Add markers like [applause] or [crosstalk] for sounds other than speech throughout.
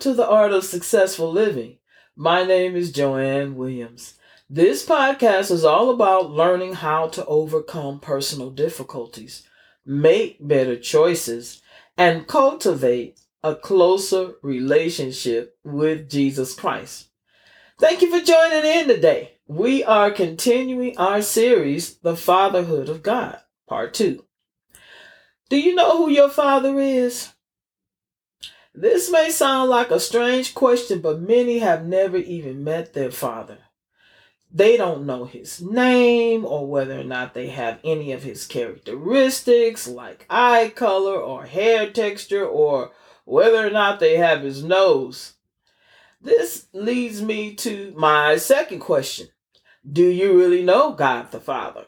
To the Art of Successful Living. My name is Joanne Williams. This podcast is all about learning how to overcome personal difficulties, make better choices, and cultivate a closer relationship with Jesus Christ. Thank you for joining in today. We are continuing our series, The Fatherhood of God, Part 2. Do you know who your father is? This may sound like a strange question, but many have never even met their father. They don't know his name or whether or not they have any of his characteristics like eye color or hair texture or whether or not they have his nose. This leads me to my second question Do you really know God the Father?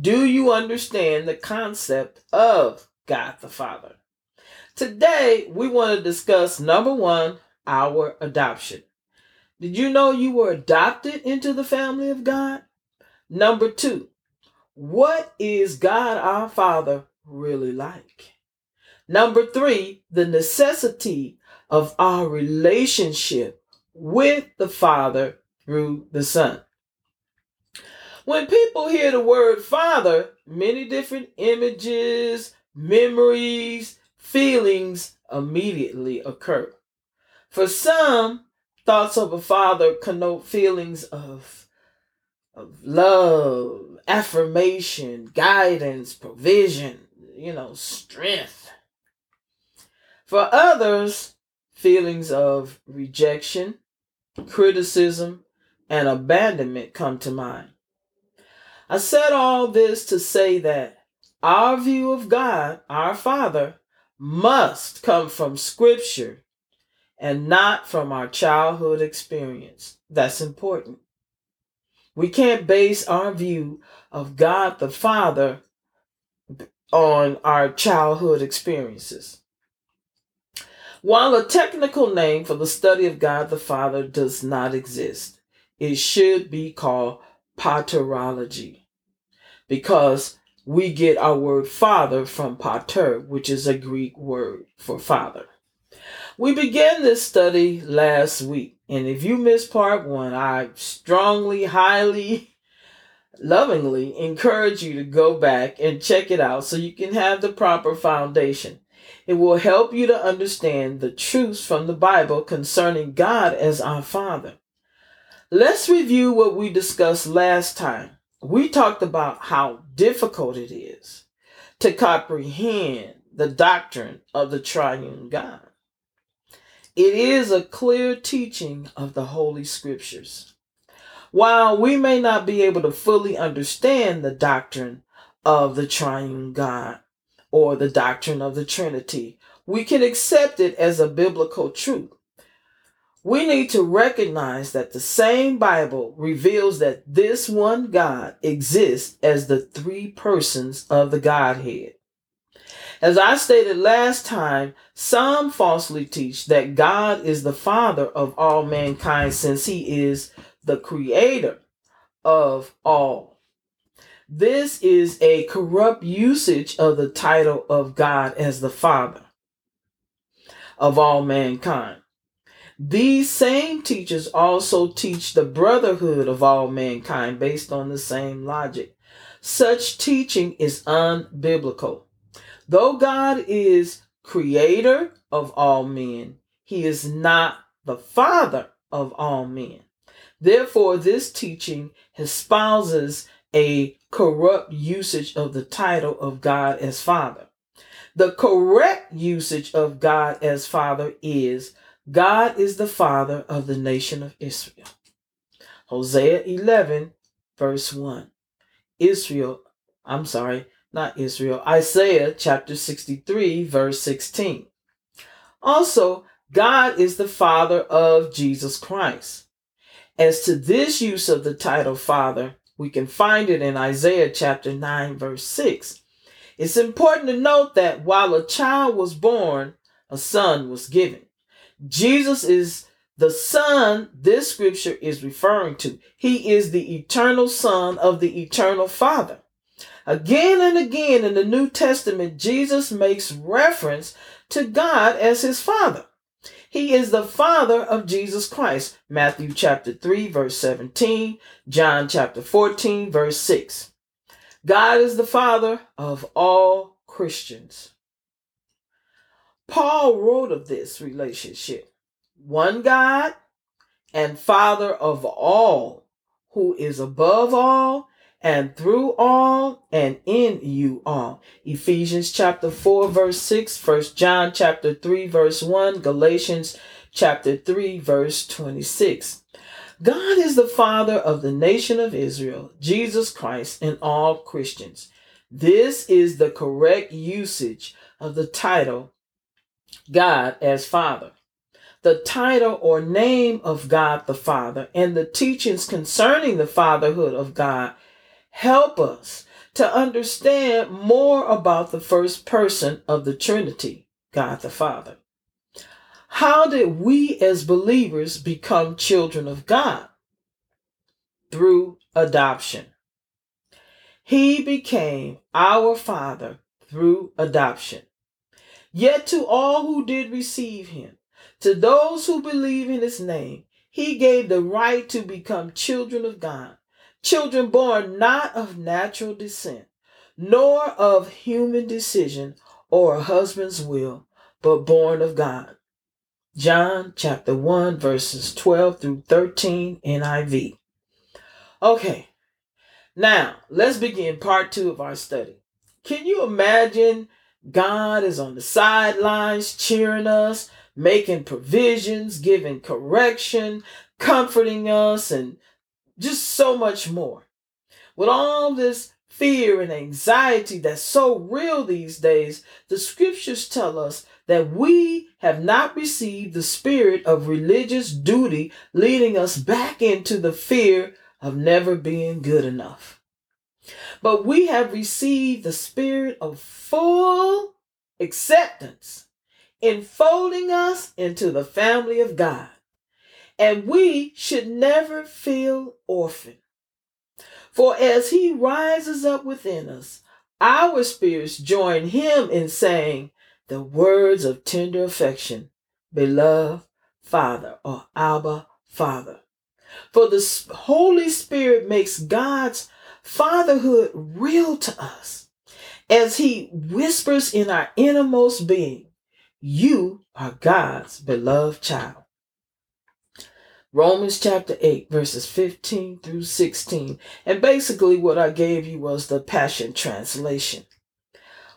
Do you understand the concept of God the Father? Today, we want to discuss number one, our adoption. Did you know you were adopted into the family of God? Number two, what is God our Father really like? Number three, the necessity of our relationship with the Father through the Son. When people hear the word Father, many different images, memories, feelings immediately occur. For some, thoughts of a father connote feelings of, of love, affirmation, guidance, provision, you know, strength. For others, feelings of rejection, criticism, and abandonment come to mind. I said all this to say that our view of God, our Father, must come from Scripture and not from our childhood experience. That's important. We can't base our view of God the Father on our childhood experiences. While a technical name for the study of God the Father does not exist, it should be called paterology because we get our word father from pater, which is a Greek word for father. We began this study last week, and if you missed part one, I strongly, highly, lovingly encourage you to go back and check it out so you can have the proper foundation. It will help you to understand the truths from the Bible concerning God as our Father. Let's review what we discussed last time we talked about how difficult it is to comprehend the doctrine of the triune God. It is a clear teaching of the Holy Scriptures. While we may not be able to fully understand the doctrine of the triune God or the doctrine of the Trinity, we can accept it as a biblical truth we need to recognize that the same Bible reveals that this one God exists as the three persons of the Godhead. As I stated last time, some falsely teach that God is the Father of all mankind since he is the creator of all. This is a corrupt usage of the title of God as the Father of all mankind. These same teachers also teach the brotherhood of all mankind based on the same logic. Such teaching is unbiblical. Though God is creator of all men, he is not the father of all men. Therefore, this teaching espouses a corrupt usage of the title of God as Father. The correct usage of God as Father is God is the father of the nation of Israel. Hosea 11, verse 1. Israel, I'm sorry, not Israel, Isaiah chapter 63, verse 16. Also, God is the father of Jesus Christ. As to this use of the title Father, we can find it in Isaiah chapter 9, verse 6. It's important to note that while a child was born, a son was given. Jesus is the Son this scripture is referring to. He is the eternal Son of the eternal Father. Again and again in the New Testament, Jesus makes reference to God as his Father. He is the Father of Jesus Christ. Matthew chapter 3, verse 17, John chapter 14, verse 6. God is the Father of all Christians. Paul wrote of this relationship one God and Father of all, who is above all and through all and in you all. Ephesians chapter 4 verse 6, 1 John chapter 3 verse 1, Galatians chapter 3 verse 26. God is the Father of the nation of Israel, Jesus Christ, and all Christians. This is the correct usage of the title God as Father. The title or name of God the Father and the teachings concerning the fatherhood of God help us to understand more about the first person of the Trinity, God the Father. How did we as believers become children of God? Through adoption. He became our Father through adoption. Yet to all who did receive him, to those who believe in his name, he gave the right to become children of God children born not of natural descent, nor of human decision or a husband's will, but born of God. John chapter 1, verses 12 through 13, NIV. Okay, now let's begin part two of our study. Can you imagine God is on the sidelines cheering us, making provisions, giving correction, comforting us, and just so much more. With all this fear and anxiety that's so real these days, the scriptures tell us that we have not received the spirit of religious duty leading us back into the fear of never being good enough. But we have received the spirit of full acceptance, enfolding us into the family of God and we should never feel orphaned. For as he rises up within us, our spirits join him in saying the words of tender affection, beloved Father or Abba Father. For the Holy Spirit makes God's fatherhood real to us as he whispers in our innermost being, You are God's beloved child. Romans chapter 8, verses 15 through 16. And basically, what I gave you was the Passion Translation.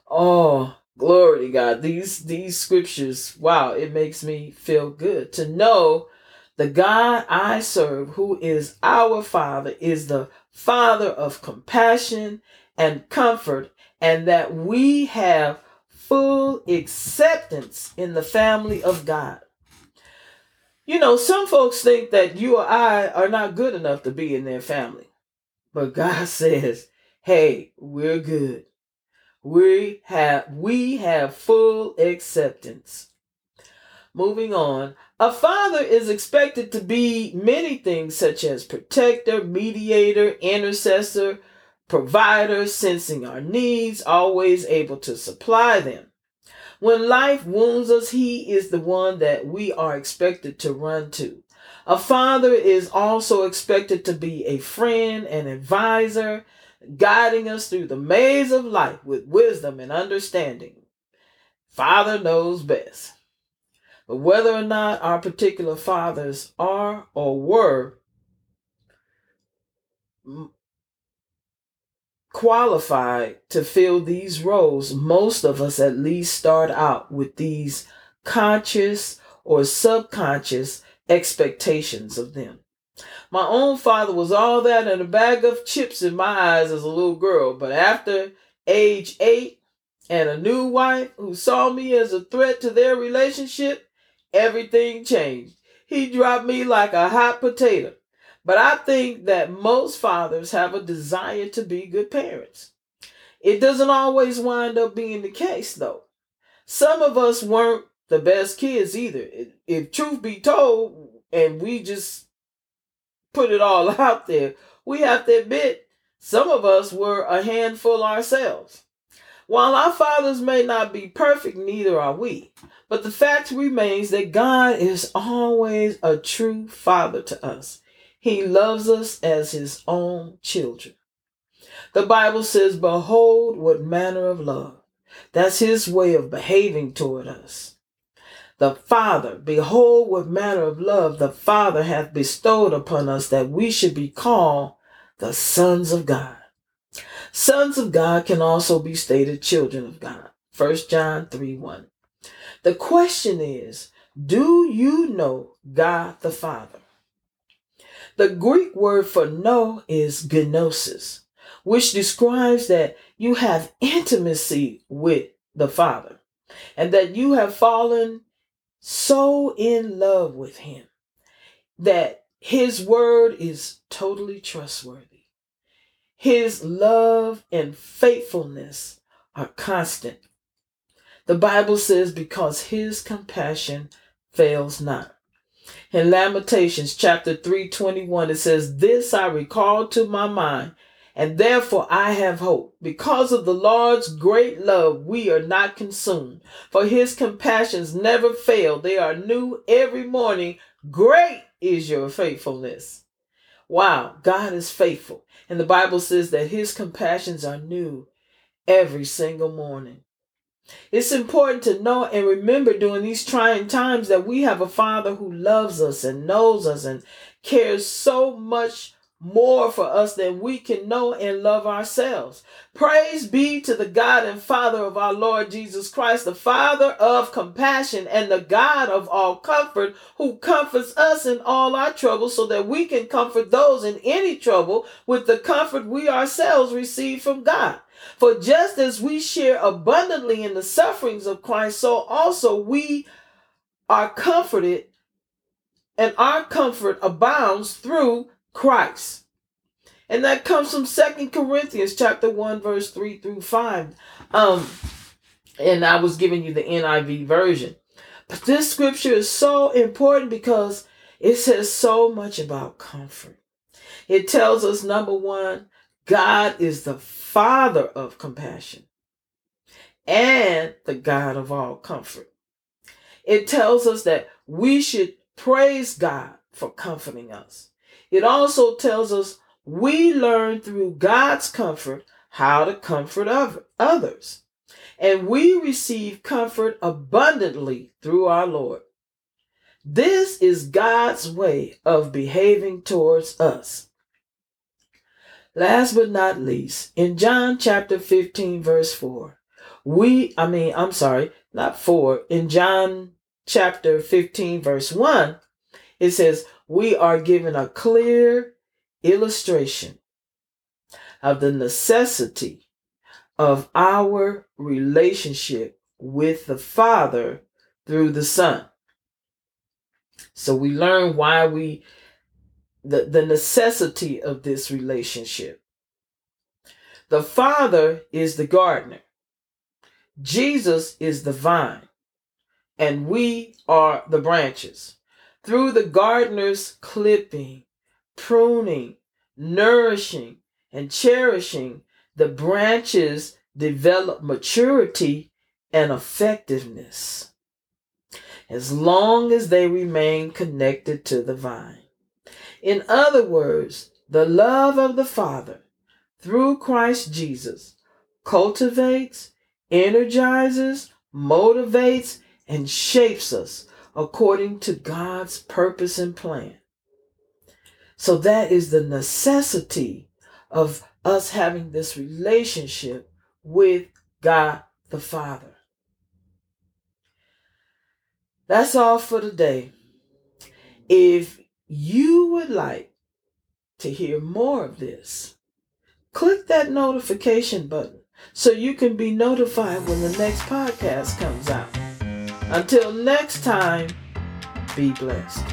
Oh, glory to God. These, these scriptures, wow, it makes me feel good to know the God I serve, who is our Father, is the Father of compassion and comfort, and that we have full acceptance in the family of God. You know, some folks think that you or I are not good enough to be in their family. But God [laughs] says, hey, we're good. We have we have full acceptance. Moving on, a father is expected to be many things such as protector, mediator, intercessor, provider, sensing our needs, always able to supply them. When life wounds us, He is the one that we are expected to run to. A father is also expected to be a friend and advisor, guiding us through the maze of life with wisdom and understanding. Father knows best. But whether or not our particular fathers are or were qualified to fill these roles, most of us at least start out with these conscious or subconscious expectations of them. My own father was all that and a bag of chips in my eyes as a little girl, but after age eight and a new wife who saw me as a threat to their relationship, everything changed. He dropped me like a hot potato. But I think that most fathers have a desire to be good parents. It doesn't always wind up being the case, though. Some of us weren't the best kids either. If truth be told, and we just put it all [laughs] out there, we have to admit some of us were a handful ourselves. While our fathers may not be perfect, neither are we. But the fact remains that God is always a true father to us. He loves us as his own children. The Bible says, Behold, what manner of love. That's his way of behaving toward us. The Father, behold, what manner of love the Father hath bestowed upon us that we should be called the sons of God. Sons of God can also be stated children of God. 1 John 3 1. The question is, do you know God the Father? The Greek word for know is gnosis, which describes that you have intimacy with the Father and that you have fallen so in love with Him that His word is totally trustworthy. His love and faithfulness are constant. The Bible says, because his compassion fails not. In Lamentations chapter 321, it says, This I recall to my mind, and therefore I have hope. Because of the Lord's great love, we are not consumed. For his compassions never fail. They are new every morning. Great is your faithfulness. Wow, God is faithful. And the Bible says that his compassions are new every single morning. It's important to know and remember during these trying times that we have a Father who loves us and knows us and cares so much more for us than we can know and love ourselves. Praise be to the God and Father of our Lord Jesus Christ, the Father of compassion and the God of all comfort, who comforts us in all our troubles so that we can comfort those in any trouble with the comfort we ourselves receive from God. For just as we share abundantly in the sufferings of Christ, so also we are comforted and our comfort abounds through Christ. And that comes from Second Corinthians chapter 1, verse 3 through 5. Um, and I was giving you the NIV version. But this scripture is so important because it says so much about comfort. It tells us number one, God is the Father of compassion and the God of all comfort. It tells us that we should praise God for comforting us. It also tells us we learn through God's comfort how to comfort others. And we receive comfort abundantly through our Lord. This is God's way of behaving towards us. Last but not least, in John chapter 15, verse 4, we, I mean, I'm sorry, not 4, in John chapter 15, verse 1, it says, we are given a clear illustration of the necessity of our relationship with the Father through the Son. So we learn why we, the, the necessity of this relationship. The Father is the gardener, Jesus is the vine, and we are the branches. Through the gardener's clipping, pruning, nourishing, and cherishing, the branches develop maturity and effectiveness as long as they remain connected to the vine. In other words, the love of the Father through Christ Jesus cultivates, energizes, motivates, and shapes us according to God's purpose and plan. So that is the necessity of us having this relationship with God the Father. That's all for today. If you would like to hear more of this, click that notification button so you can be notified when the next podcast comes out. Until next time, be blessed.